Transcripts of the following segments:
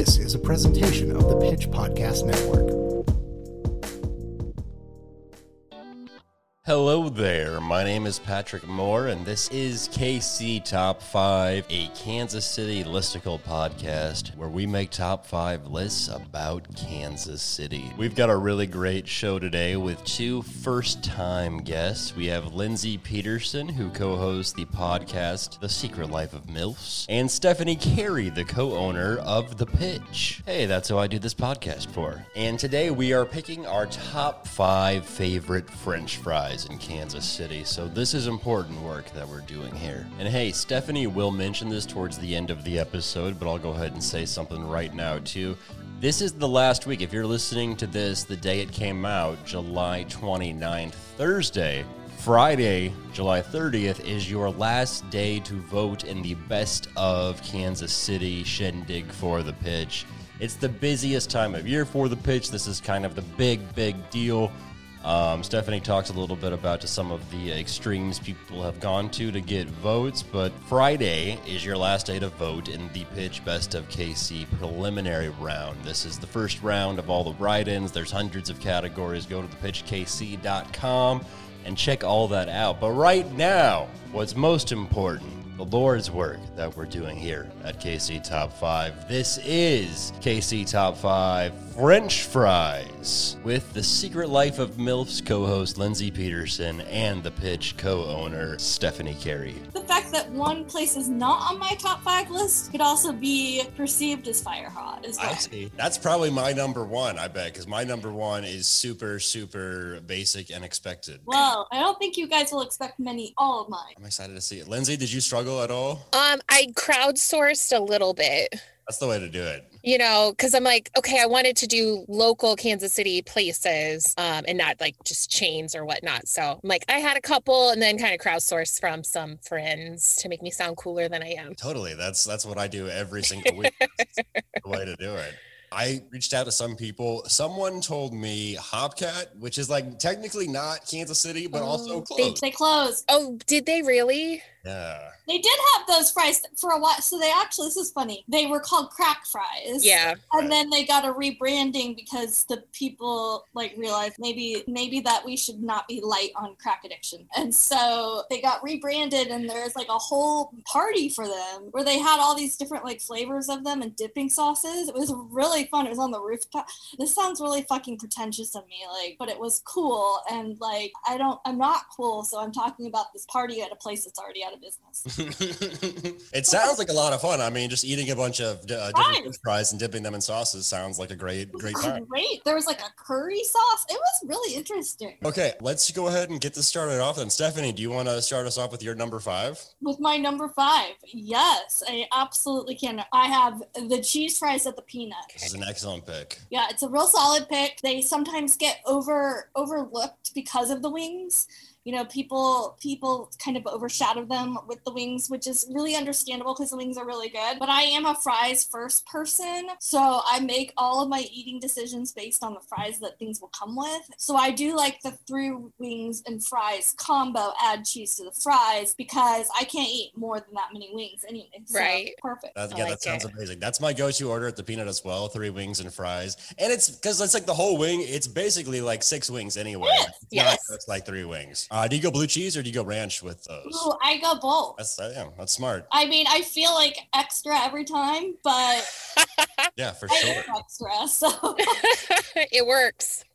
This is a presentation of the Pitch Podcast Network. Hello there. My name is Patrick Moore, and this is KC Top 5, a Kansas City listicle podcast where we make top 5 lists about Kansas City. We've got a really great show today with two first time guests. We have Lindsey Peterson, who co hosts the podcast The Secret Life of MILFs, and Stephanie Carey, the co owner of The Pitch. Hey, that's who I do this podcast for. And today we are picking our top 5 favorite French fries in Kansas City. So this is important work that we're doing here. And hey, Stephanie will mention this towards the end of the episode, but I'll go ahead and say something right now too. This is the last week. If you're listening to this the day it came out, July 29th, Thursday, Friday, July 30th, is your last day to vote in the best of Kansas City shindig for the pitch. It's the busiest time of year for the pitch. This is kind of the big, big deal. Um, Stephanie talks a little bit about to some of the extremes people have gone to to get votes, but Friday is your last day to vote in the Pitch Best of KC preliminary round. This is the first round of all the write-ins. There's hundreds of categories. Go to thepitchkc.com and check all that out. But right now, what's most important the Lord's work that we're doing here at KC Top 5. This is KC Top 5 French Fries with the Secret Life of MILF's co host Lindsey Peterson and the Pitch co owner Stephanie Carey. The fact that one place is not on my top five list could also be perceived as fire hot as well. I see. That's probably my number one, I bet, because my number one is super, super basic and expected. Well, I don't think you guys will expect many all of mine. I'm excited to see it. Lindsey, did you struggle at all? Um, I crowdsourced a little bit. That's the way to do it. You know, because I'm like, okay, I wanted to do local Kansas City places, um, and not like just chains or whatnot. So I'm like, I had a couple, and then kind of crowdsourced from some friends to make me sound cooler than I am. Totally. That's that's what I do every single week. the way to do it. I reached out to some people. Someone told me Hopcat, which is like technically not Kansas City, but oh, also Oh, They, close. they closed. Oh, did they really? Yeah. They did have those fries for a while. So they actually, this is funny. They were called crack fries. Yeah. And then they got a rebranding because the people like realized maybe maybe that we should not be light on crack addiction. And so they got rebranded and there's like a whole party for them where they had all these different like flavors of them and dipping sauces. It was really fun. It was on the rooftop. This sounds really fucking pretentious of me, like, but it was cool and like I don't I'm not cool, so I'm talking about this party at a place that's already out of business. it sounds like a lot of fun. I mean, just eating a bunch of uh, different Fries. French fries and dipping them in sauces sounds like a great, great time. Great. There was like a curry sauce. It was really interesting. Okay, let's go ahead and get this started off then. Stephanie, do you want to start us off with your number five? With my number five, yes, I absolutely can. I have the cheese fries at the peanut. Is an excellent pick. Yeah, it's a real solid pick. They sometimes get over overlooked because of the wings. You know, people people kind of overshadow them with the wings, which is really understandable because the wings are really good. But I am a fries first person, so I make all of my eating decisions based on the fries that things will come with. So I do like the three wings and fries combo. Add cheese to the fries because I can't eat more than that many wings anyway. So Right. Perfect. That, yeah, like that sounds it. amazing. That's my go-to order at the peanut as well. Three wings and fries, and it's because it's like the whole wing. It's basically like six wings anyway. Yes, It's not yes. just like three wings. Uh, do you go blue cheese or do you go ranch with those? Ooh, I go both. That's uh, yeah, that's smart. I mean, I feel like extra every time, but Yeah, for I sure. extra. So it works.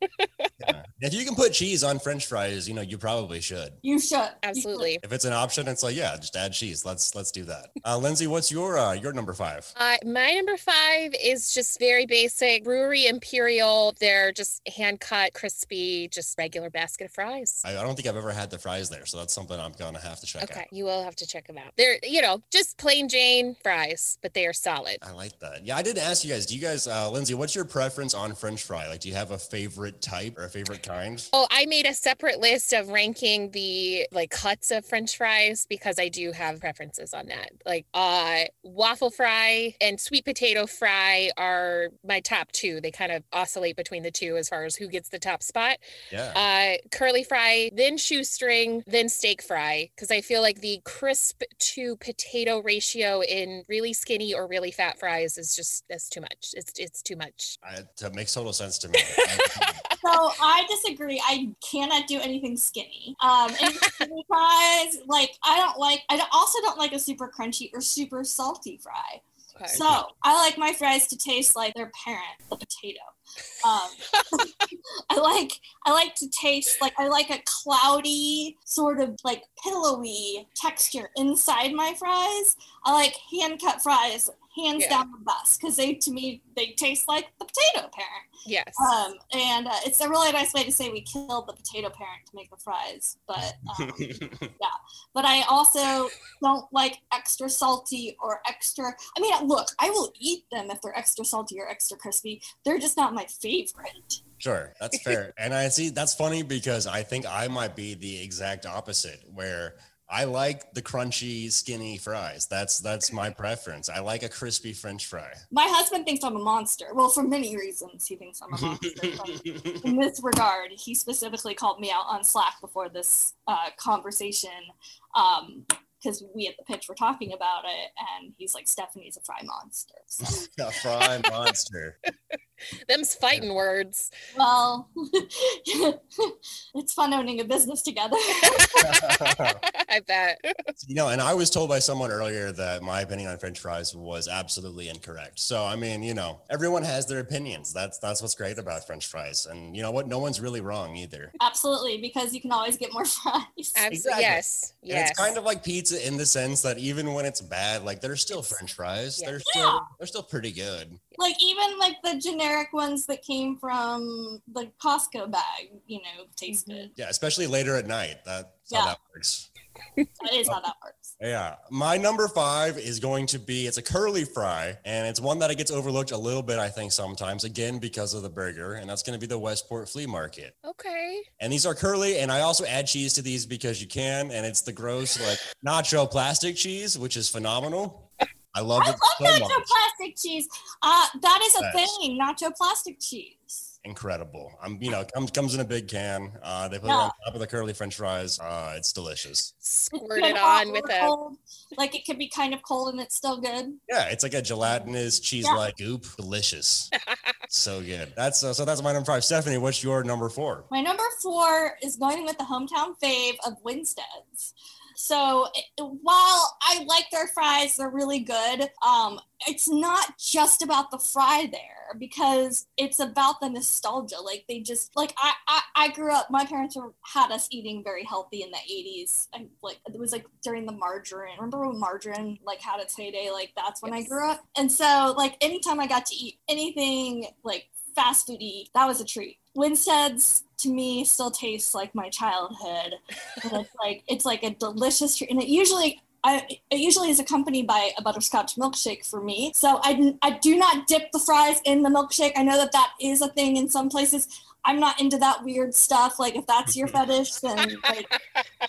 Yeah. If you can put cheese on French fries, you know you probably should. you should. You should. Absolutely. If it's an option, it's like yeah, just add cheese. Let's let's do that. Uh, Lindsey, what's your uh, your number five? Uh, my number five is just very basic. Brewery Imperial. They're just hand cut, crispy, just regular basket of fries. I, I don't think I've ever had the fries there, so that's something I'm gonna have to check Okay, out. Okay, you will have to check them out. They're, you know, just plain Jane fries, but they are solid. I like that. Yeah, I didn't ask you guys. Do you guys, uh, Lindsey, what's your preference on French fry? Like, do you have a favorite type or a favorite kind? Oh, I made a separate list of ranking the like cuts of French fries because I do have preferences on that. Like uh waffle fry and sweet potato fry are my top two. They kind of oscillate between the two as far as who gets the top spot. Yeah. Uh curly fry, then shoestring, then steak fry. Cause I feel like the crisp to potato ratio in really skinny or really fat fries is just that's too much. It's it's too much. I, that makes total sense to me. So I disagree. I cannot do anything skinny. Um, and fries, like I don't like. I also don't like a super crunchy or super salty fry. Okay. So I like my fries to taste like their parent, the potato. Um, I like I like to taste like I like a cloudy sort of like pillowy texture inside my fries. I like hand cut fries, hands Yeah. down the best because they to me they taste like the potato parent. yes. Um, and uh, it's a really nice way to say we killed the potato parent to make the fries, but um, but I also don't like extra salty or extra. I mean, look, I will eat them if they're extra salty or extra crispy. They're just not my favorite. Sure, that's fair. and I see that's funny because I think I might be the exact opposite where I like the crunchy, skinny fries. That's that's my preference. I like a crispy French fry. My husband thinks I'm a monster. Well, for many reasons, he thinks I'm a monster. in this regard, he specifically called me out on Slack before this uh, conversation because we at the pitch were talking about it, and he's like, "Stephanie's a fry monster." So, a fry monster. Them's fighting words. well, it's fun owning a business together. I bet. You know, and I was told by someone earlier that my opinion on French fries was absolutely incorrect. So I mean, you know, everyone has their opinions. That's that's what's great about French fries. And you know what? No one's really wrong either. Absolutely, because you can always get more fries. Absolutely. Exactly. Yes. And Yes. it's kind of like pizza in the sense that even when it's bad, like they're still French fries. Yeah. They're still they're still pretty good. like even like the generic ones that came from the Costco bag, you know, taste mm-hmm. good. Yeah, especially later at night. That's Yeah. how that works. That is how oh. that works. Yeah. My number five is going to be it's a curly fry, and it's one that it gets overlooked a little bit, I think, sometimes, again, because of the burger, and that's going to be the Westport Flea Market. okay. And these are curly, and I also add cheese to these because you can, and it's the gross like nacho plastic cheese, which is phenomenal. I love I it love so nacho much. plastic cheese. Uh, that is a Thanks. thing, nacho plastic cheese. Incredible. I'm, you know, comes comes in a big can. Uh, they put it on top of the curly French fries. Uh, it's delicious. Squirt it on with or a cold. Like it could be kind of cold and it's still good. Yeah, it's like a gelatinous cheese-like goop. Delicious. so good. That's uh, so. That's my number five. Stephanie, what's your number four? My number four is going with the hometown fave of Winstead's. So while I like their fries, they're really good. Um, it's not just about the fry there because it's about the nostalgia. Like they just like I I, I grew up. My parents were had us eating very healthy in the '80s. Like it was like during the margarine. Remember when margarine like had its heyday? Like that's when I grew up. And so like anytime I got to eat anything like fast foody, that was a treat. Winstead's to me still tastes like my childhood. And it's like it's like a delicious treat. And it usually I, it usually is accompanied by a butterscotch milkshake for me. So I, I do not dip the fries in the milkshake. I know that that is a thing in some places. I'm not into that weird stuff. Like if that's your fetish, then like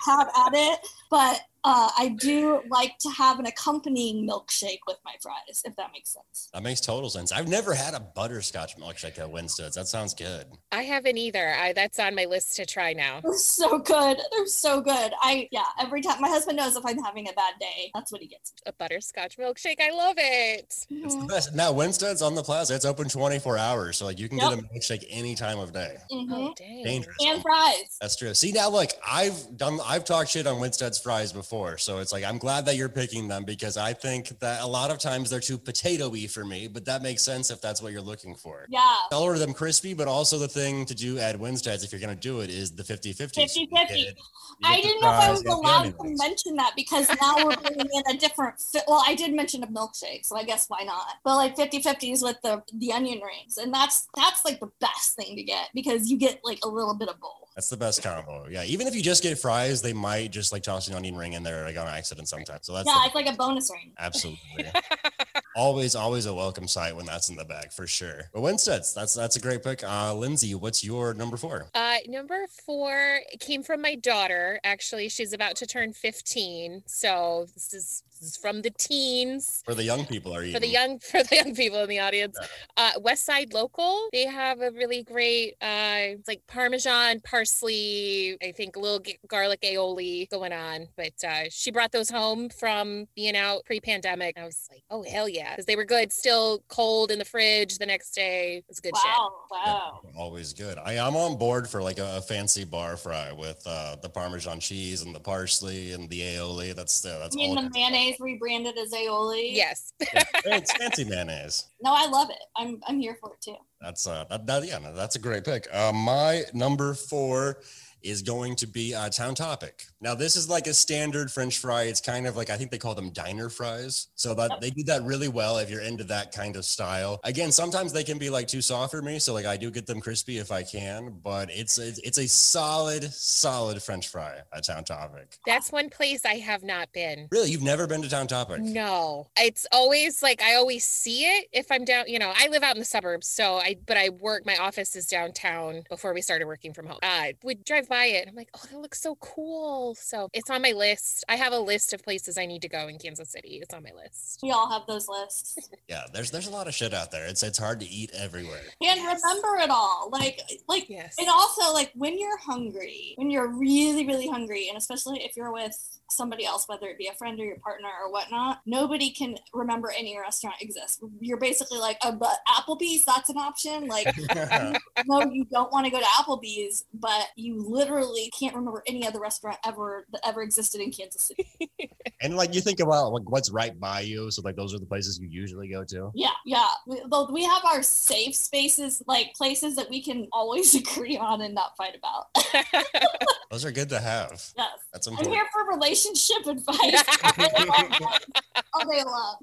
have at it. But uh, I do like to have an accompanying milkshake with my fries, if that makes sense. That makes total sense. I've never had a butterscotch milkshake at Winstead's. That sounds good. I haven't either. I that's on my list to try now. They're so good. They're so good. I yeah. Every time my husband knows if I'm having a bad day, that's what he gets. A butterscotch milkshake. I love it. It's the Mhm. best. Now Winstead's on the plaza. It's open 24 hours, so like you can Yep. get a milkshake any time of day. Mhm. Oh dang. Dangerous. And fries. That's true. See now, like I've done, I've talked shit on Winstead's fries before, so it's like I'm glad that you're picking them because I think that a lot of times they're too potato-y for me, but that makes sense if that's what you're looking for. Yeah. I'll order them crispy, but also the thing to do at Winstead's if you're gonna do it is the 50-50. 50-50. I didn't know if I was allowed to mention that because now we're bringing in a different. Fi- well, I did mention a milkshake, so I guess why not? But like 50-50s with the the onion rings, and that's that's like the best thing to get because you get like a little bit of both. That's the best combo. Yeah, even if you just get fries, they might just like toss an onion ring in there like on accident sometimes. So that's yeah, the- it's like a bonus ring. absolutely. always, always a welcome sight when that's in the bag for sure. But Winstead's, that's that's a great pick. Uh, Lindsey, what's your number four? Uh, number four came from my daughter. Actually, she's about to turn 15. So this is, this is from the teens. For the young people, are you? For the young for the young people in the audience, uh, West Side Local, they have a really great uh, like Parmesan, parsley, I think a little garlic aioli going on. But uh, she brought those home from being out pre-pandemic. I was like, oh hell yeah! Yeah, because they were good, still cold in the fridge the next day. It was good wow, wow. Always good. I, I'm on board for like a, a fancy bar fry with uh, the Parmesan cheese and the parsley and the aioli. That's uh, that's I mean all. the mayonnaise rebranded as aioli. Yes. Yeah, it's fancy mayonnaise. No, I love it. I'm I'm here for it too. That's uh that, that yeah, no, that's a great pick. Uh, my number four is going to be uh, Town Topic. Now, this is like a standard French fry. It's kind of like I think they call them diner fries. So that they do that really well if you're into that kind of style. Again, sometimes they can be like too soft for me, so like I do get them crispy if I can. But it's it's, it's a solid, solid French fry at Town Topic. That's one place I have not been. Really, you've never been to Town Topic? No, it's always like I always see it if I'm down. You know, I live out in the suburbs, so I but I work. My office is downtown. Before we started working from home, I would drive by it. I'm like, oh, that looks so cool. So it's on my list. I have a list of places I need to go in Kansas City. It's on my list. We all have those lists. Yeah, there's there's a lot of shit out there. It's it's hard to eat everywhere. And Yes. remember it all. Like like Yes. and also like when you're hungry, when you're really, really hungry, and especially if you're with somebody else, whether it be a friend or your partner or whatnot, nobody can remember any restaurant exists. You're basically like, oh, but Applebee's, that's an option. Like, no, you don't want to go to Applebee's, but you literally can't remember any other restaurant ever that ever existed in Kansas City. and like you think about like what's right by you, so like those are the places you usually go to. Yeah, yeah. We, we have our safe spaces, like places that we can always agree on and not fight about. Those are good to have. yes. That's I'm here for relationship advice. all day long.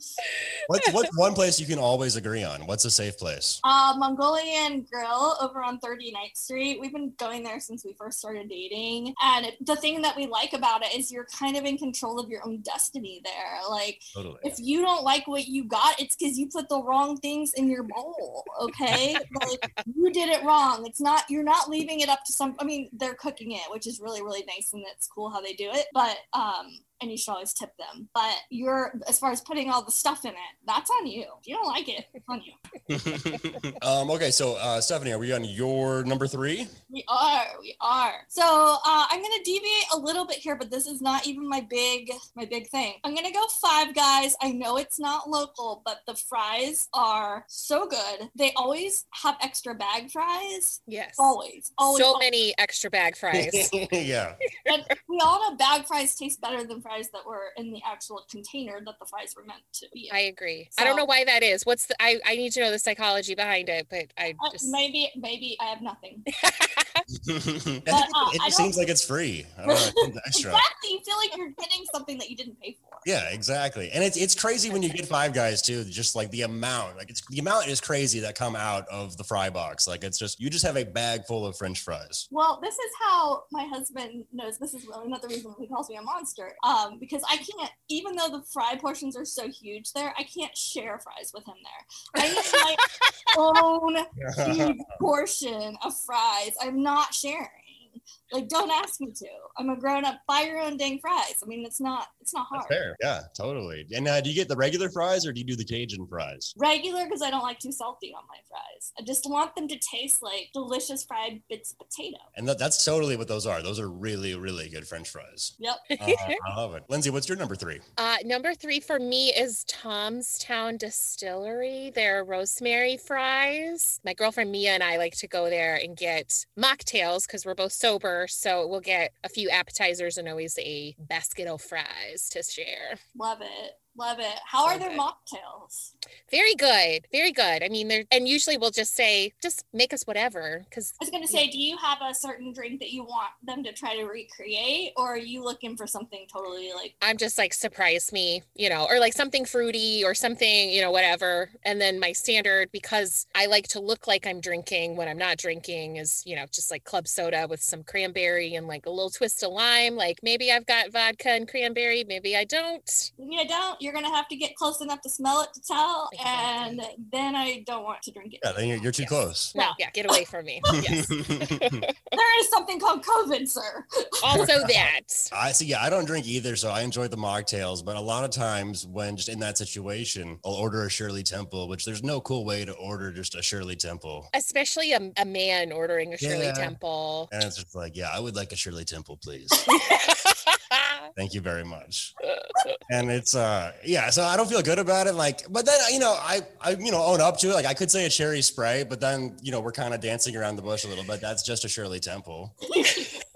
What's what's one place you can always agree on? What's a safe place? Uh, Mongolian Grill over on 39th Street. We've been going there since we first started dating. And the thing that we like about it is you're kind of in control of your own destiny there. Like, Totally. if you don't like what you got, it's because you put the wrong things in your bowl. Okay. like, you did it wrong. It's not, you're not leaving it up to some, I mean, they're cooking it, which is really, really nice. And it's cool how they do it. But, um, and you should always tip them. But you're, as far as putting all the stuff in it, that's on you. If you don't like it, it's on you. um, okay, so uh, Stephanie, are we on your number three? We are, we are. So uh, I'm gonna deviate a little bit here, but this is not even my big, my big thing. I'm gonna go Five Guys. I know it's not local, but the fries are so good. They always have extra bag fries. yes. Always, always. so always. many extra bag fries. yeah. And we all know bag fries taste better than fries that were in the actual container that the fries were meant to be. in. I agree. I don't know why that is. What's the? I I need to know the psychology behind it, but I Uh, just maybe, maybe I have nothing. I think uh, it, it I seems like it's free. I don't know, extra. Exactly. You feel like you're getting something that you didn't pay for. Yeah, exactly. And it's it's crazy when you get five guys too, just like the amount. Like it's the amount is crazy that come out of the fry box. Like it's just you just have a bag full of French fries. Well, this is how my husband knows. This is really another reason he calls me a monster. Um, because I can't, even though the fry portions are so huge there, I can't share fries with him there. I need my own huge portion of fries. I'm not sharing. Like, don't ask me to. I'm a grown up. Buy your own dang fries. I mean, it's not. It's not hard. That's fair. Yeah, totally. And uh, do you get the regular fries or do you do the Cajun fries? Regular because I don't like too salty on my fries. I just want them to taste like delicious fried bits of potato. And that, that's totally what those are. Those are really, really good French fries. Yep. Uh, I love it. Lindsay, what's your number three? Uh, number three for me is Tom's Town Distillery. Their rosemary fries. My girlfriend Mia and I like to go there and get mocktails because we're both sober. So we'll get a few appetizers and always a basket of fries to share. Love it. Love it. How are their good. mocktails? Very good. Very good. I mean, they're, and usually we'll just say, just make us whatever because I was gonna say, do you have a certain drink that you want them to try to recreate, or are you looking for something totally like? I'm just like surprise me, you know, or like something fruity or something, you know, whatever. And then my standard, because I like to look like I'm drinking when I'm not drinking, is, you know, just like club soda with some cranberry and like a little twist of lime. Like maybe I've got vodka and cranberry, maybe I don't. Maybe I don't. You're gonna have to get close enough to smell it to tell, and then I don't want to drink it. Yeah, then you're, you're too Yes. close. No, No. yeah, get away from me. Yes. There is something called COVID, sir. also that. I see. Yeah, I don't drink either, so I enjoy the mocktails. But a lot of times, when just in that situation, I'll order a Shirley Temple, which there's no cool way to order just a Shirley Temple. Especially a, a man ordering a Shirley Yeah. Temple. And it's just like, yeah, I would like a Shirley Temple, please. Thank you very much. And it's uh yeah, so I don't feel good about it. Like, but then you know, I I you know own up to it. Like I could say a cherry spray, but then you know we're kind of dancing around the bush a little bit. That's just a Shirley Temple.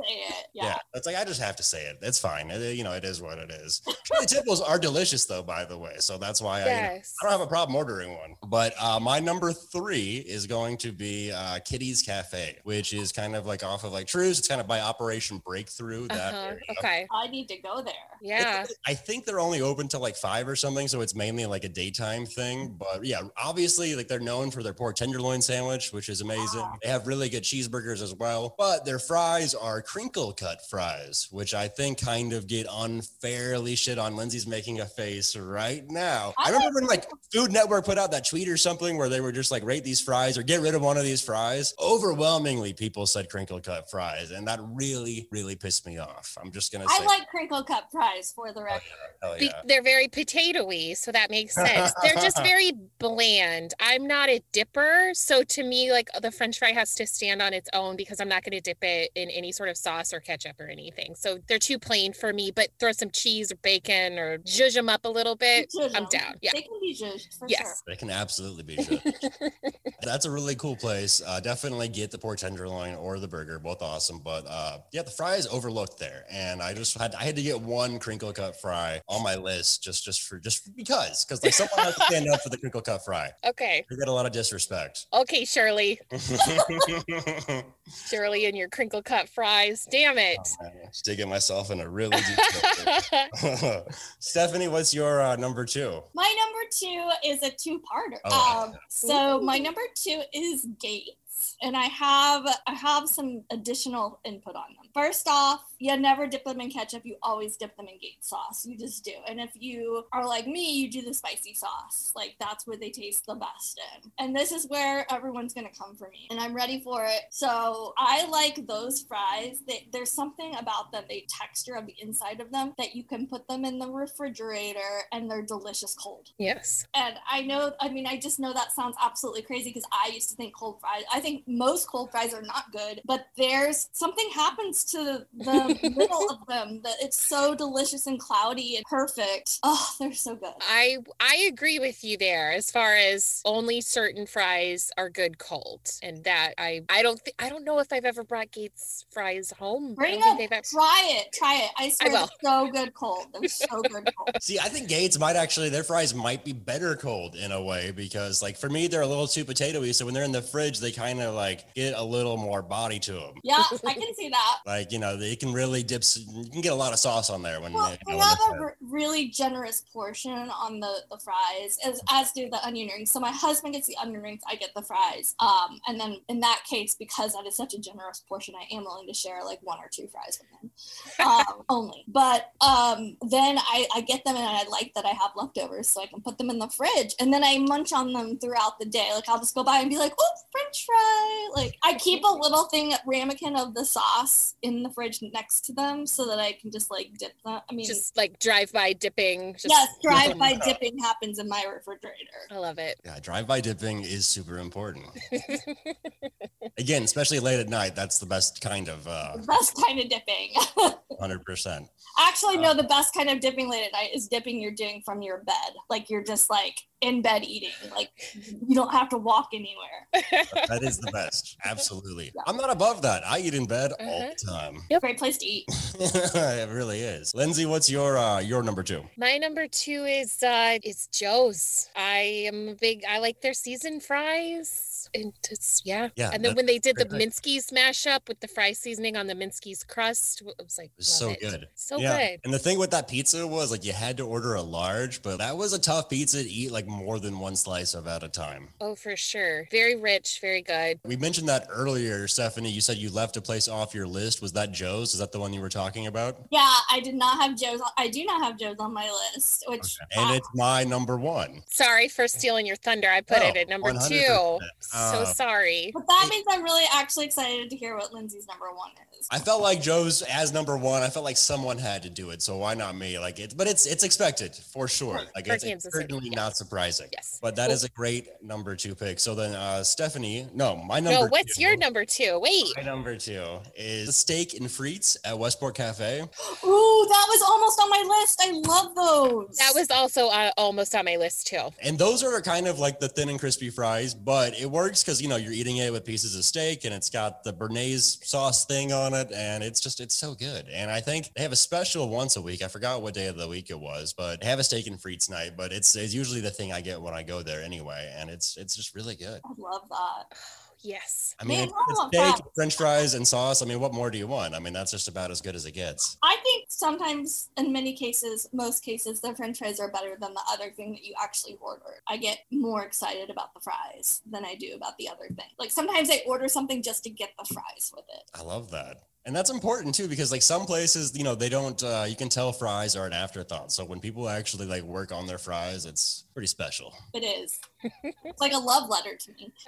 Say it. Yeah. Yeah. it's like I just have to say it. It's fine. It- you know, it is what it is. Shirley Temples are delicious though, by the way. So that's why I yes. I don't have a problem ordering one. But uh, my number three is going to be uh, Kitty's Cafe, which is kind of like off of like Troost. It's kind of by Operation Breakthrough. That Uh-huh. Okay. I need to go there. Yeah. I think they're only open till like five or something, so it's mainly like a daytime thing. But yeah, obviously, like they're known for their pork tenderloin sandwich, which is amazing. Wow. They have really good cheeseburgers as well. But their fries are crinkle cut fries, which I think kind of get unfairly shit on. Lindsey's making a face right now. I I remember when like Food Network put out that tweet or something where they were just like rate these fries or get rid of one of these fries. Overwhelmingly, people said crinkle cut fries, and that really, really pissed me off. I'm just gonna say, I like crinkle cut fries for the record. Oh, hell Be- yeah. they're very potatoy, so that makes sense. they're just very bland. I'm not a dipper, so to me, like the French fry has to stand on its own because I'm not going to dip it in any sort of sauce or ketchup or anything. So they're too plain for me. But throw some cheese or bacon or zhuzh them up a little bit. I'm down. Yeah. They can be zhuzhed for sure. Yes. They can absolutely be judged. That's a really cool place. Uh, definitely get the pork tenderloin or the burger, both awesome. But uh, yeah, the fry is overlooked there, and I just had I had to get one crinkle cut fry on my list just just for just because because like someone has to stand up for the crinkle cut fry. Okay. They get a lot of disrespect. Okay, Shirley. Shirley and your crinkle cut fries. Damn it. Just digging myself in a really deep. Stephanie, what's your uh, number two? My number two is a two-parter. Oh. Um, so my number two is Gates, and I have I have some additional input on them. First off, you never dip them in ketchup. You always dip them in Gates sauce. You just do. And if you are like me, you do the spicy sauce. Like that's where they taste the best in. And this is where everyone's gonna come for me, and I'm ready for it. So I like those fries. They, there's something about them, the texture of the inside of them, that you can put them in the refrigerator and they're delicious cold. yes. And I know, I mean, I just know that sounds absolutely crazy because I used to think cold fries, I think most cold fries are not good, but there's something happens to the middle of them that it's so delicious and cloudy and perfect. Oh, they're so good. I I agree with you there as far as only certain fries are good cold. And that I I don't think I don't know if I've ever brought Gates fries home. I Bring don't think up, they've ever- try it, try it. I swear, will. they're so good cold. They're so good cold. See, I think Gates might actually their fries might be better cold in a way because like for me they're a little too potatoy. So when they're in the fridge, they kind of like get a little more body to them. Yeah, I can see that. Like you know, they can really dip. You can get a lot of sauce on there when. Well, you know, have a r- really generous portion on the, the fries, as, as do the onion rings. So my husband gets the onion rings, I get the fries. Um, and then in that case, because that is such a generous portion, I am willing to share like one or two fries with him um, only. But um, then I, I get them and I like that I have leftovers, so I can put them in the fridge, and then I munch on them throughout the day. Like I'll just go by and be like, "Oh, French fry!" Like I keep a little thing ramekin of the sauce in the fridge next to them so that I can just like dip them. I mean, just like drive by dipping. Just yes, drive-by dipping happens in my refrigerator. I love it. Yeah, drive-by dipping is super important. Again, especially late at night, that's the best kind of uh, The best kind of dipping. hundred percent. Actually, no, the best kind of dipping late at night is dipping you're doing from your bed. Like you're just like in bed eating. Like you don't have to walk anywhere. That is the best. Absolutely. I'm not above that. I eat in bed all Uh-huh. the time. Great place to eat. it really is. Lindsey, what's your uh, your number two? My number two is uh is Joe's. I am a big I like their seasoned fries. And it's yeah. Yeah, And then when they did the great Minsky's mashup with the fry seasoning on the Minsky's crust, it was like It was so it. good. So yeah. good. And the thing with that pizza was like you had to order a large, but that was a tough pizza to eat like more than one slice of at a time. Oh, for sure. Very rich, very good. We mentioned that earlier, Stephanie. You said you left a place off your list. Was that Joe's? Is that the one you were talking about? Yeah, I did not have Joe's. I do not have Joe's on my list, which And it's my number one. Sorry for stealing your thunder. I put Oh, it at number 100%. two. Uh, so sorry. but that means I'm really actually excited to hear what Lindsey's number one is. I felt like Joe's as number one. I felt like someone had to do it, so why not me? Like it, but it's it's expected for sure. Like For it's, Kansas it's City, certainly yes. not surprising. Yes. But that is a great number two pick. So then, uh, Stephanie, no, my number. No, what's two, your number two? Wait. My number two is steak and frites at Westport Cafe. Ooh, that was almost on my list. I love those. That was also uh, almost on my list too. And those are kind of like the thin and crispy fries, but it works because you know you're eating it with pieces of steak and it's got the béarnaise sauce thing on it, and it's just it's so good. And I think they have a special once a week. I forgot what day of the week it was, but have a steak and frites night. But it's it's usually the thing I get when I go there anyway, and it's it's just really good. I love that. Yes. I mean, Man, it's I want steak, that. French fries, and sauce. I mean, what more do you want? I mean, that's just about as good as it gets. I think sometimes, in many cases, most cases, the french fries are better than the other thing that you actually ordered. I get more excited about the fries than I do about the other thing. Like sometimes I order something just to get the fries with it. I love that. And that's important too, because like some places, you know, they don't, uh, you can tell fries are an afterthought. So when people actually like work on their fries, it's pretty special. It is. it's like a love letter to me.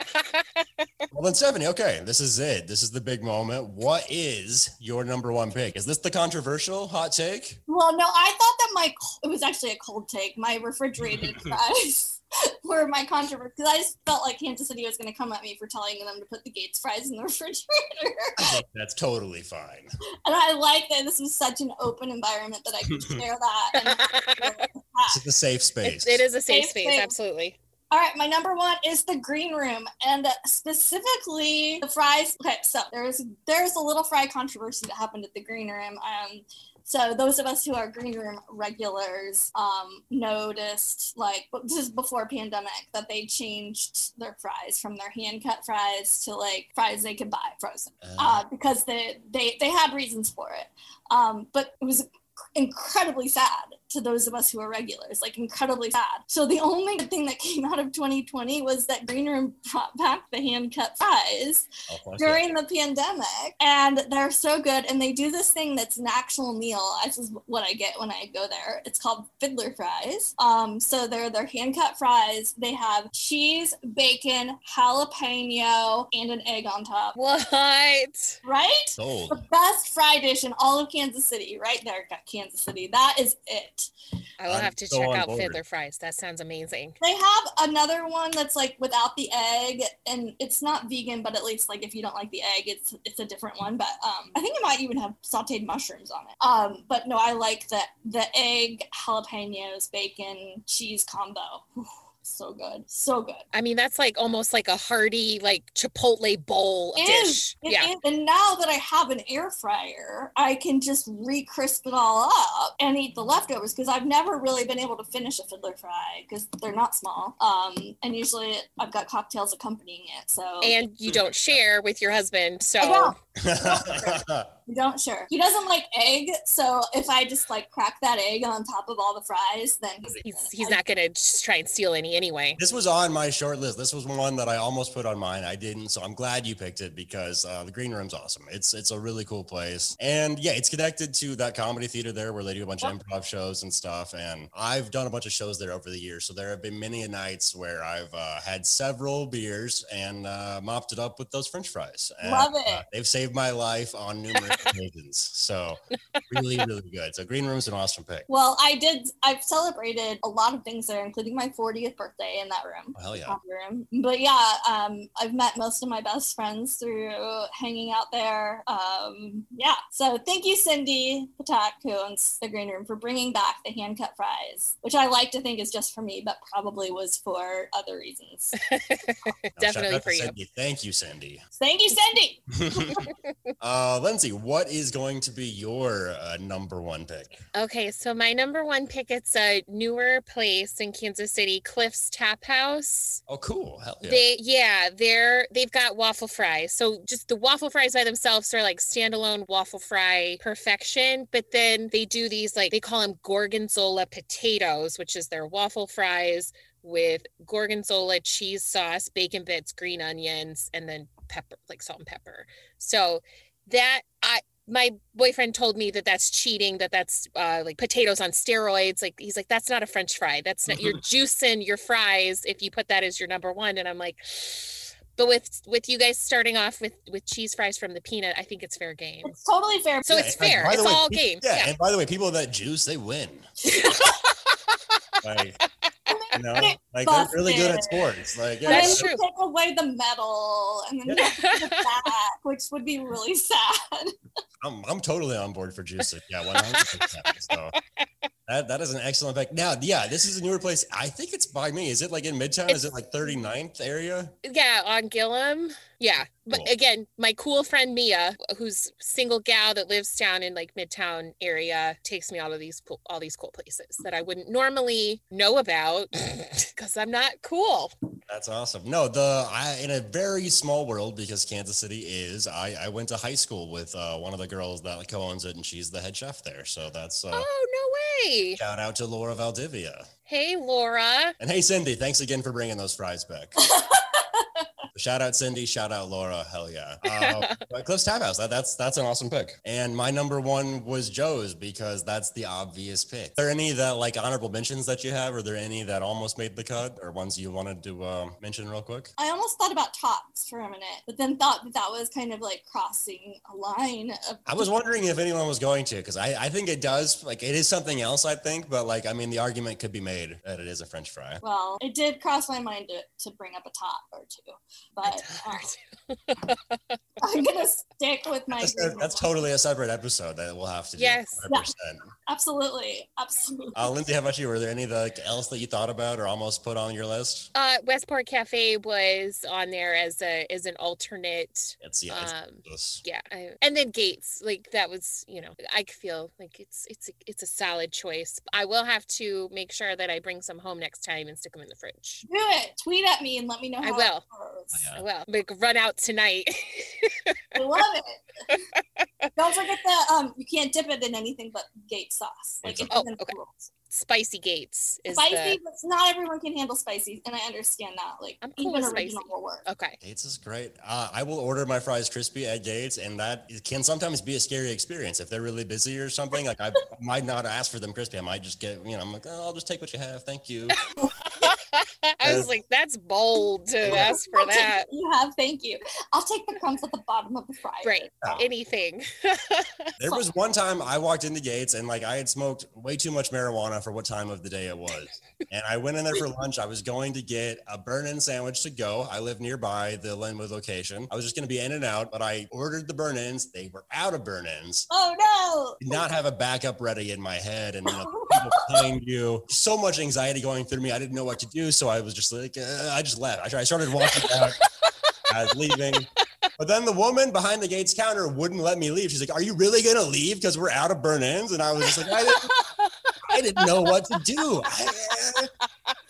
Well, then, Stephanie, okay, this is it. This is the big moment. What is your number one pick? Is this the controversial hot take? Well, no, I thought that my it was actually a cold take. My refrigerated fries were my controversy because I just felt like Kansas City was going to come at me for telling them to put the Gates fries in the refrigerator. I think that's totally fine. and I like that this is such an open environment that I could share that. And This is the safe space. It, it is a safe Safe space, space. absolutely. All right, my number one is the green room, and specifically the fries. Okay, so there's there's a little fry controversy that happened at the green room. Um, so those of us who are green room regulars um, noticed, like this is before pandemic, that they changed their fries from their hand cut fries to like fries they could buy frozen uh, because they, they they had reasons for it. Um, but it was incredibly sad to those of us who are regulars, like incredibly sad. So the only good thing that came out of 2020 was that Green Room brought back the hand cut fries Oh, fuck during the pandemic, and they're so good. And they do this thing that's an actual meal. This is what I get when I go there. It's called fiddler fries. Um, so they're they're hand cut fries. They have cheese, bacon, jalapeno, and an egg on top. What? Right? Sold. The best fry dish in all of Kansas City, right there, Kansas City. That is it. I will I'm have to so check out board. Fiddler Fries. That sounds amazing. They have another one that's like without the egg, and it's not vegan, but at least like if you don't like the egg, it's it's a different one. But um, I think it might even have sautéed mushrooms on it. Um, but no, I like the the egg, jalapenos, bacon, cheese combo. Whew, so good, so good. I mean, that's like almost like a hearty, like Chipotle bowl It dish. is. Yeah. is. And now that I have an air fryer, I can just re-crisp it all up and eat the leftovers because I've never really been able to finish a fiddler fry because they're not small. Um, and usually I've got cocktails accompanying it. So And you don't share with your husband. So don't. we don't share. He doesn't like egg, so if I just like crack that egg on top of all the fries, then he's, he's, he's not going to just try and steal any anyway. This was on my short list. This was one that I almost put on mine. I didn't, so I'm glad you picked it because uh, the Green Room's awesome. It's it's a really cool place, and yeah, it's connected to that comedy theater there where they do a bunch of improv shows and stuff. And I've done a bunch of shows there over the years, so there have been many a nights where I've uh, had several beers and uh, mopped it up with those French fries. And, Love it. uh, they've saved my life on numerous occasions. So really, really good. So Green Room's an awesome pick. Well, I did. I've celebrated a lot of things there, including my 40th birthday in that room. Oh, hell yeah. room. But yeah, um, I've met most of my best friends through hanging out there. Um, yeah. So thank you, Cindy Patak, who owns the Green Room, for bringing back the hand cut fries, which I like to think is just for me, but probably was for other reasons. Definitely out to for you. Cindy. Thank you, Cindy. thank you, Cindy. uh, Lindsey, what is going to be your uh, number one pick? Okay, so my number one pick it's a newer place in Kansas City, Cliff's Tap House. Oh, cool. Hell yeah. They yeah, they're they've got waffle fries. So just the waffle fries by themselves are like standalone waffle fry perfection, but then they do these like they call them gorgonzola potatoes, which is their waffle fries with gorgonzola cheese sauce, bacon bits, green onions, and then pepper, like salt and pepper. So that I my boyfriend told me that that's cheating that that's uh, like potatoes on steroids like he's like that's not a french fry. That's not you're juicing your fries if you put that as your number one. And i'm like but with with you guys starting off with with cheese fries from the peanut i think it's fair game. It's totally fair. so Yeah, it's fair. it's way, all pe- game Yeah, yeah, and by the way, people that juice, they win. like, And they You know, like they're really good at sports. Like, yeah, That's then true. you take away the medal and then you have to give it back, which would be really sad. I'm, I'm totally on board for juicing. Yeah, 100%. So that, that is an excellent pick. Now, yeah, this is a newer place. I think it's by me. Is it like in Midtown? Is it like 39th area? Yeah, on Gillham. Yeah. But Cool. again, my cool friend Mia, who's single gal that lives down in like Midtown area, takes me all of these cool, all these cool places that I wouldn't normally know about because I'm not cool. That's awesome. No, the I, in a very small world because Kansas City is. I, I went to high school with uh, one of the girls that co-owns it, and she's the head chef there. So that's uh, Oh, no way. shout out to Laura Valdivia Hey, Laura. and hey Cindy. Thanks again for bringing those fries back. shout out Cindy. Shout out Laura. Hell yeah. Uh, but Cliff's Tap House. That, that's that's an awesome pick. And my number one was Joe's because that's the obvious pick. Are there any that like honorable mentions that you have? Are there any that almost made the cut or ones you wanted to uh, mention real quick? I almost thought about tots for a minute, but then thought that that was kind of like crossing a line. Of, I was wondering if anyone was going to, because I, I think it does. Like, it is something else, I think. But, like, I mean, the argument could be made that it is a French fry. well, it did cross my mind to, to bring up a top or two, but um, I'm gonna stick with my. That's, agreement. that's totally a separate episode that we'll have to do. Yes. 100%. absolutely, absolutely. Uh, Lindsey, how about you? Were there any that, like, else that you thought about or almost put on your list? Uh, Westport Cafe was on there as a as an alternate. It's, yeah, Um, delicious. Yeah, I, and then Gates, like that was, you know, I feel like it's it's a, it's a solid choice. I will have to make sure that I bring some home next time and stick them in the fridge. Do it. Tweet at me and let me know I how will. It. Yeah. I will. Like run out tonight. I love it. Don't forget the um. You can't dip it in anything but gate sauce. Like Gate it sauce. Oh, okay. rules. Spicy Gates is Spicy, the but not everyone can handle spicy, and I understand that. Like I'm cool even with original will work. okay. Gates is great. Uh, I will order my fries crispy at Gates, and that can sometimes be a scary experience if they're really busy or something. Like I might not ask for them crispy. I might just get, you know, I'm like, oh, I'll just take what you have. Thank you. I was like, that's bold to ask for that. You have, thank you. I'll take the crumbs at the bottom of the fry. Right. Yeah. Anything. There was one time I walked in the Gates and like I had smoked way too much marijuana for what time of the day it was. And I went in there for lunch. I was going to get a burnt end sandwich to go. I live nearby the Linwood location. I was just going to be in and out, but I ordered the burnt ends. They were out of burnt ends. Oh no. Did not have a backup ready in my head, and you know, people behind you. So much anxiety going through me. I didn't know what to do, so I was just like, uh, I just left. I started walking out. I was leaving. But then the woman behind the gates counter wouldn't let me leave. She's like, "Are you really gonna leave because we're out of burnt ends?" And I was just like, "I didn't, I didn't know what to do." I-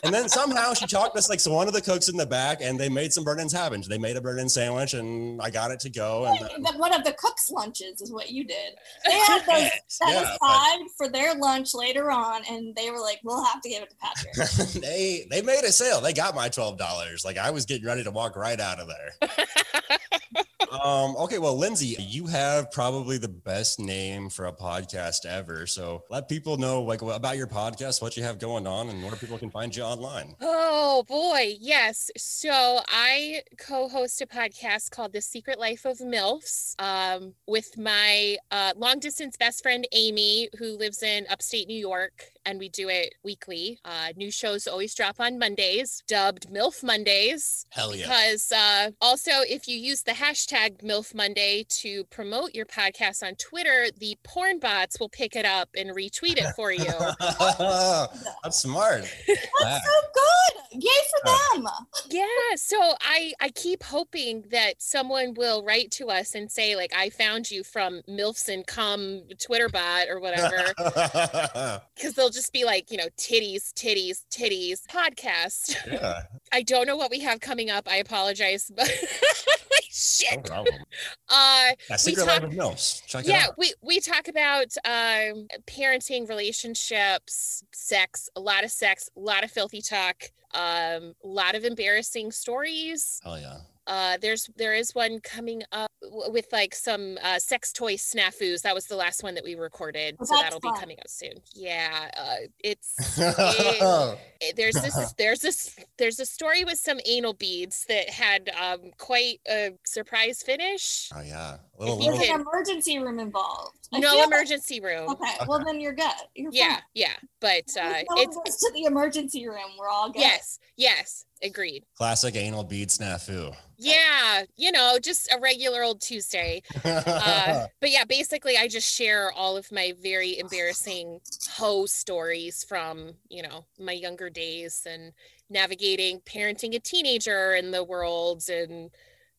and then somehow she talked us like so one of the cooks in the back, and they made some burnt ends happen. They made a burnt end sandwich, and I got it to go. And no! That one of the cook's lunches is what you did. They had those set yeah, but- aside for their lunch later on, and they were like, "We'll have to give it to Patrick." they they made a sale. They got my twelve dollars. Like I was getting ready to walk right out of there. um. Okay. Well, Lindsey, you have probably the best name for a podcast ever. So let people know like about your podcast, what you have going on, and where people can find you online. Oh boy, yes. So I co-host a podcast called The Secret Life of MILFs um, with my uh, long distance best friend Amy, who lives in upstate New York, and we do it weekly. Uh, new shows always drop on Mondays, dubbed MILF Mondays. Hell yeah. Because uh, also, if you use the hashtag MILF Monday to promote your podcast on Twitter, the porn bots will pick it up and retweet it for you. That's smart. That's so good! Yay for them! Yeah, so I I keep hoping that someone will write to us and say like I found you from Milfs and Cum Twitter bot or whatever because they'll just be like you know titties titties titties podcast. yeah. I don't know what we have coming up. I apologize, but No shit. problem. Uh, That secret talk- life of MILFs. Check it yeah, out. we we talk about um parenting, relationships, sex, a lot of sex, a lot of filthy talk, um, a lot of embarrassing stories. Oh yeah. Uh, there's there is one coming up with like some uh, sex toy snafus. That was the last one that we recorded, Oh, so that's that'll be coming out soon. Yeah, uh, it's it- it- there's this there's this there's a story with some anal beads that had um, quite a surprise finish. Oh yeah, Little, If you There's an emergency room involved. I no feel- emergency room. Okay, well then you're good. You're Yeah, fine. yeah. But uh, no it's goes to the emergency room. We're all good. yes, yes, agreed. classic anal bead snafu. Yeah, you know, just a regular old Tuesday. Uh, but yeah, basically, I just share all of my very embarrassing hoe stories from, you know, my younger days and navigating parenting a teenager in the world and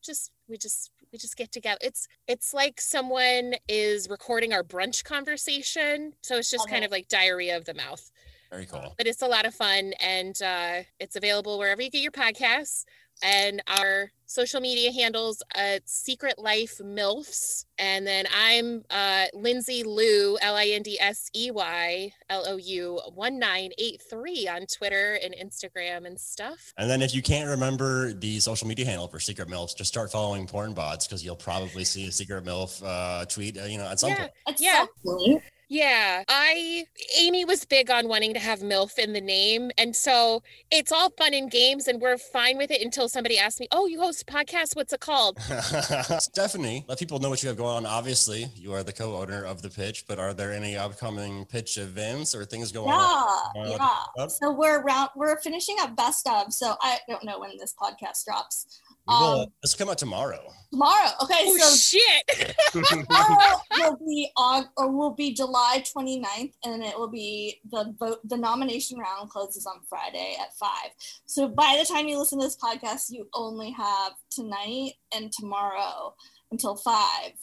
just we just we just get together. It's it's like someone is recording our brunch conversation. So it's just Love kind of like diarrhea of the mouth. Very cool. But it's a lot of fun and uh, it's available wherever you get your podcasts. And our social media handles uh, Secret Life MILFs. And then I'm uh, Lindsey Lou, L I N D S E Y L O U 1983 on Twitter and Instagram and stuff. And then if you can't remember the social media handle for Secret MILFs, just start following porn bots because you'll probably see a Secret MILF uh, tweet, uh, you know, at some Yeah. point. At Yeah. some point. Yeah, I Amy was big on wanting to have MILF in the name. And so it's all fun and games and we're fine with it until somebody asks me, Oh, you host a podcast, what's it called? Stephanie, let people know what you have going on. Obviously, you are the co-owner of the pitch, but are there any upcoming pitch events or things going on? Yeah, Uh, yeah. So we're around. We're finishing up best of. So I don't know when this podcast drops. We will, Um, this will come out tomorrow. Tomorrow. Okay, Oh so shit. tomorrow will be Aug- or will be July 29th, and it will be the vote. The nomination round closes on Friday at five. So by the time you listen to this podcast, you only have tonight and tomorrow until five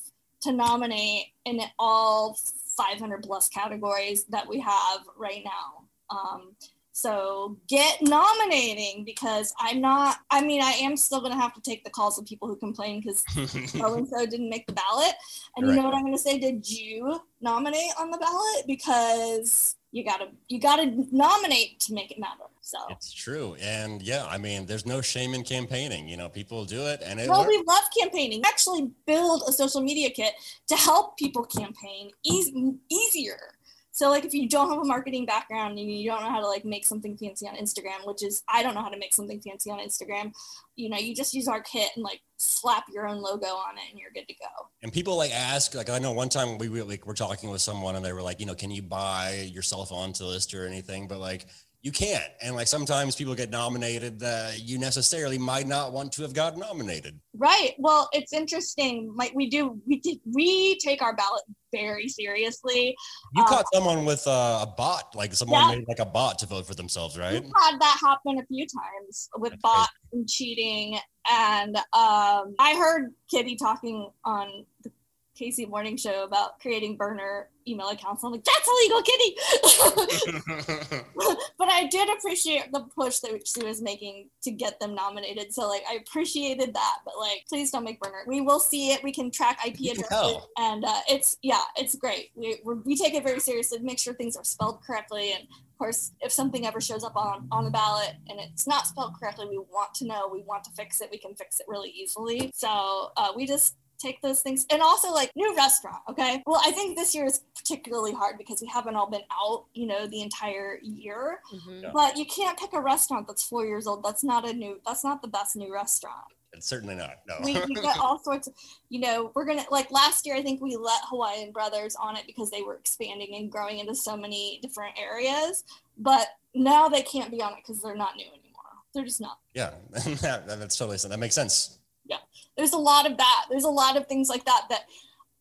to nominate in all 500 plus categories that we have right now. Um, so get nominating because I'm not. I mean, I am still gonna have to take the calls of people who complain because so and so didn't make the ballot. And you know what I'm going to say? Did you nominate on the ballot? Because you gotta you gotta nominate to make it matter. So It's true. And yeah, I mean, there's no shame in campaigning. You know, people do it and it well, works. we love campaigning. We actually build a social media kit to help people campaign eas- easier. So like if you don't have a marketing background and you don't know how to like make something fancy on Instagram, which is I don't know how to make something fancy on Instagram, you know, you just use our kit and like slap your own logo on it and you're good to go. And people like ask, like I know one time we were like we're talking with someone and they were like, you know, can you buy yourself onto list or anything? But like you can't. And like sometimes people get nominated that you necessarily might not want to have gotten nominated. Right. Well, it's interesting. Like we do, we did, we take our ballot very seriously. You Uh, caught someone with uh, a bot, like someone Yeah. made like a bot to vote for themselves, right? We've had that happen a few times with That's bots and cheating. And um, I heard Kitty talking on the Casey Morning Show about creating burner email accounts. I'm like, that's illegal, Kitty. but I did appreciate the push that she was making to get them nominated. So like, I appreciated that. But like, please don't make burner. We will see it. We can track IP addresses, tell. and uh, it's yeah, it's great. We we're, we take it very seriously. Make sure things are spelled correctly and of course, if something ever shows up on on the ballot and it's not spelled correctly, we want to know. We want to fix it. We can fix it really easily. So uh, we just take those things and also like new restaurant okay well i think this year is particularly hard because we haven't all been out you know the entire year Mhm. Yeah. but you can't pick a restaurant that's four years old that's not a new that's not the best new restaurant it's certainly not. No. we, we got all sorts of you know we're gonna like last year i think we let hawaiian brothers on it because they were expanding and growing into so many different areas but now they can't be on it because they're not new anymore they're just not yeah, that, that's totally that makes sense. There's a lot of that. There's a lot of things like that that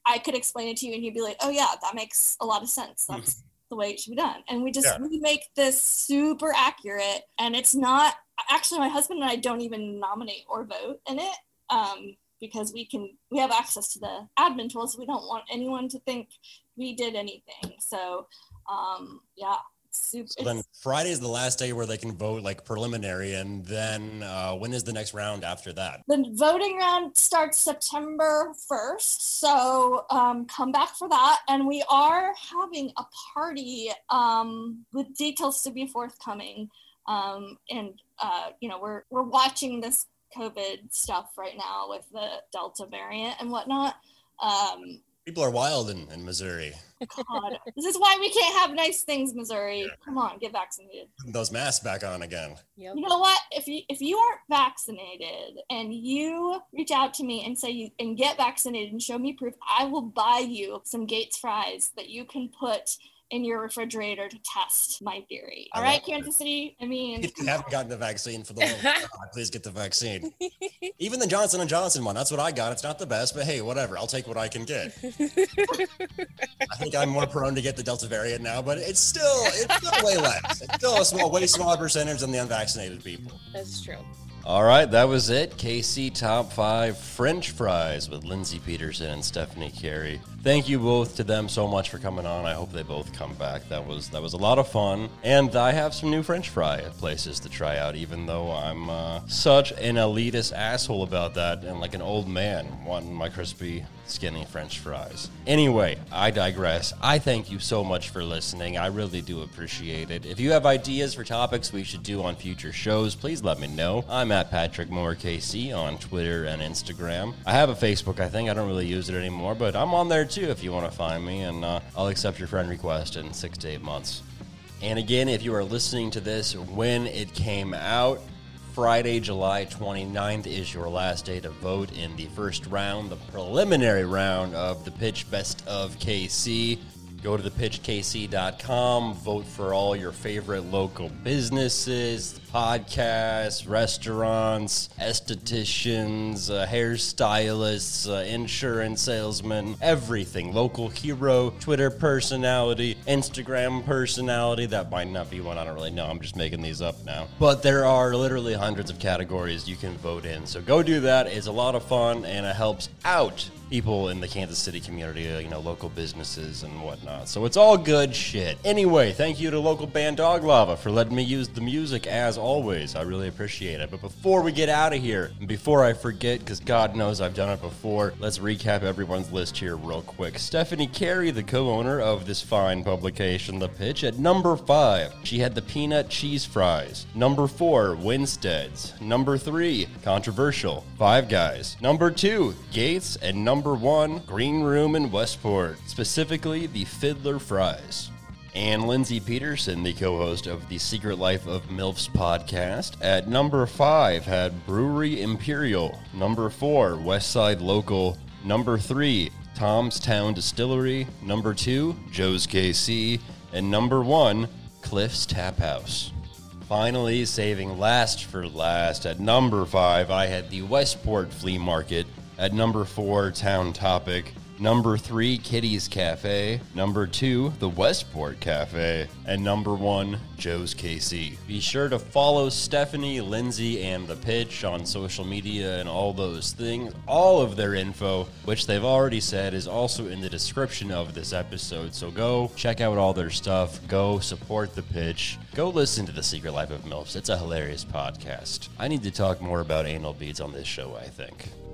i could explain it to you and you'd be like oh yeah that makes a lot of sense. That's the way it should be done. And we just Yeah. we make this super accurate and it's not actually my husband and i don't even nominate or vote in it um, because we can we have access to the admin tools. We don't want anyone to think we did anything. So um, yeah super So then Friday is the last day where they can vote like preliminary, and then uh, when is the next round after that? The voting round starts September 1st. So um, come back for that. And we are having a party um, with details to be forthcoming. Um, and, uh, you know, we're, we're watching this COVID stuff right now with the Delta variant and whatnot. Um, People are wild in, in Missouri. God, this is why we can't have nice things, Missouri. Come on, get vaccinated. Putting those masks back on again. Yep. You know what? If you if you aren't vaccinated and you reach out to me and say you and get vaccinated and show me proof, I will buy you some Gates fries that you can put in your refrigerator to test my theory. All I right, love it. Kansas City. I mean, If you haven't gotten the vaccine for the love of God, please get the vaccine. Even the Johnson and Johnson one, that's what I got. It's not the best, but hey, whatever. I'll take what I can get. I think I'm more prone to get the Delta variant now, but it's still it's still way less. It's still a small, way smaller percentage than the unvaccinated people. That's true. All right, that was it. KC Top 5 French Fries with Lindsey Peterson and Stephanie Carey. Thank you both to them so much for coming on. I hope they both come back. That was that was a lot of fun. And I have some new French fry places to try out, even though I'm uh, such an elitist asshole about that and like an old man wanting my crispy, skinny French fries. Anyway, I digress. I thank you so much for listening. I really do appreciate it. If you have ideas for topics we should do on future shows, please let me know. I'm at Patrick Moore KC on Twitter and Instagram. I have a Facebook, I think. I don't really use it anymore, but I'm on there too if you want to find me, and uh, I'll accept your friend request in six to eight months. And again, if you are listening to this when it came out, Friday, July 29th is your last day to vote in the first round, the preliminary round of the Pitch Best of KC. Go to thepitchkc.com, vote for all your favorite local businesses, podcasts, restaurants, estheticians, uh, hairstylists, uh, insurance salesmen, everything. Local hero, Twitter personality, Instagram personality. That might not be one, I don't really know. I'm just making these up now. But there are literally hundreds of categories you can vote in. So go do that. It's a lot of fun and it helps out people in the Kansas City community, uh, you know, local businesses and whatnot. So it's all good shit. Anyway, thank you to local band Dog Lava for letting me use the music as always. I really appreciate it. But before we get out of here, and before I forget, because God knows I've done it before, let's recap everyone's list here real quick. Stephanie Carey, the co owner of this fine publication, The Pitch, at number five, she had the peanut cheese fries. Number four, Winstead's. Number three, controversial, Five Guys. Number two, Gates. And number one, Green Room in Westport, specifically the Fiddler Fries. And Lindsey Peterson, the co host of the Secret Life of MILFs podcast, at number five had Brewery Emperial. Number four, Westside Local. Number three, Tom's Town Distillery. Number two, Joe's KC. And number one, Cliff's Tap House. Finally, saving last for last, at number five, I had the Westport Flea Market. At number four, Town Topic. Number three, Kitty's Cafe. Number two, the Westport Cafe. And number one, Joe's KC. Be sure to follow Stephanie, Lindsey, and The Pitch on social media and all those things. All of their info, which they've already said, is also in the description of this episode. So go check out all their stuff. Go support The Pitch. Go listen to The Secret Life of MILFs. It's a hilarious podcast. I need to talk more about anal beads on this show, I think.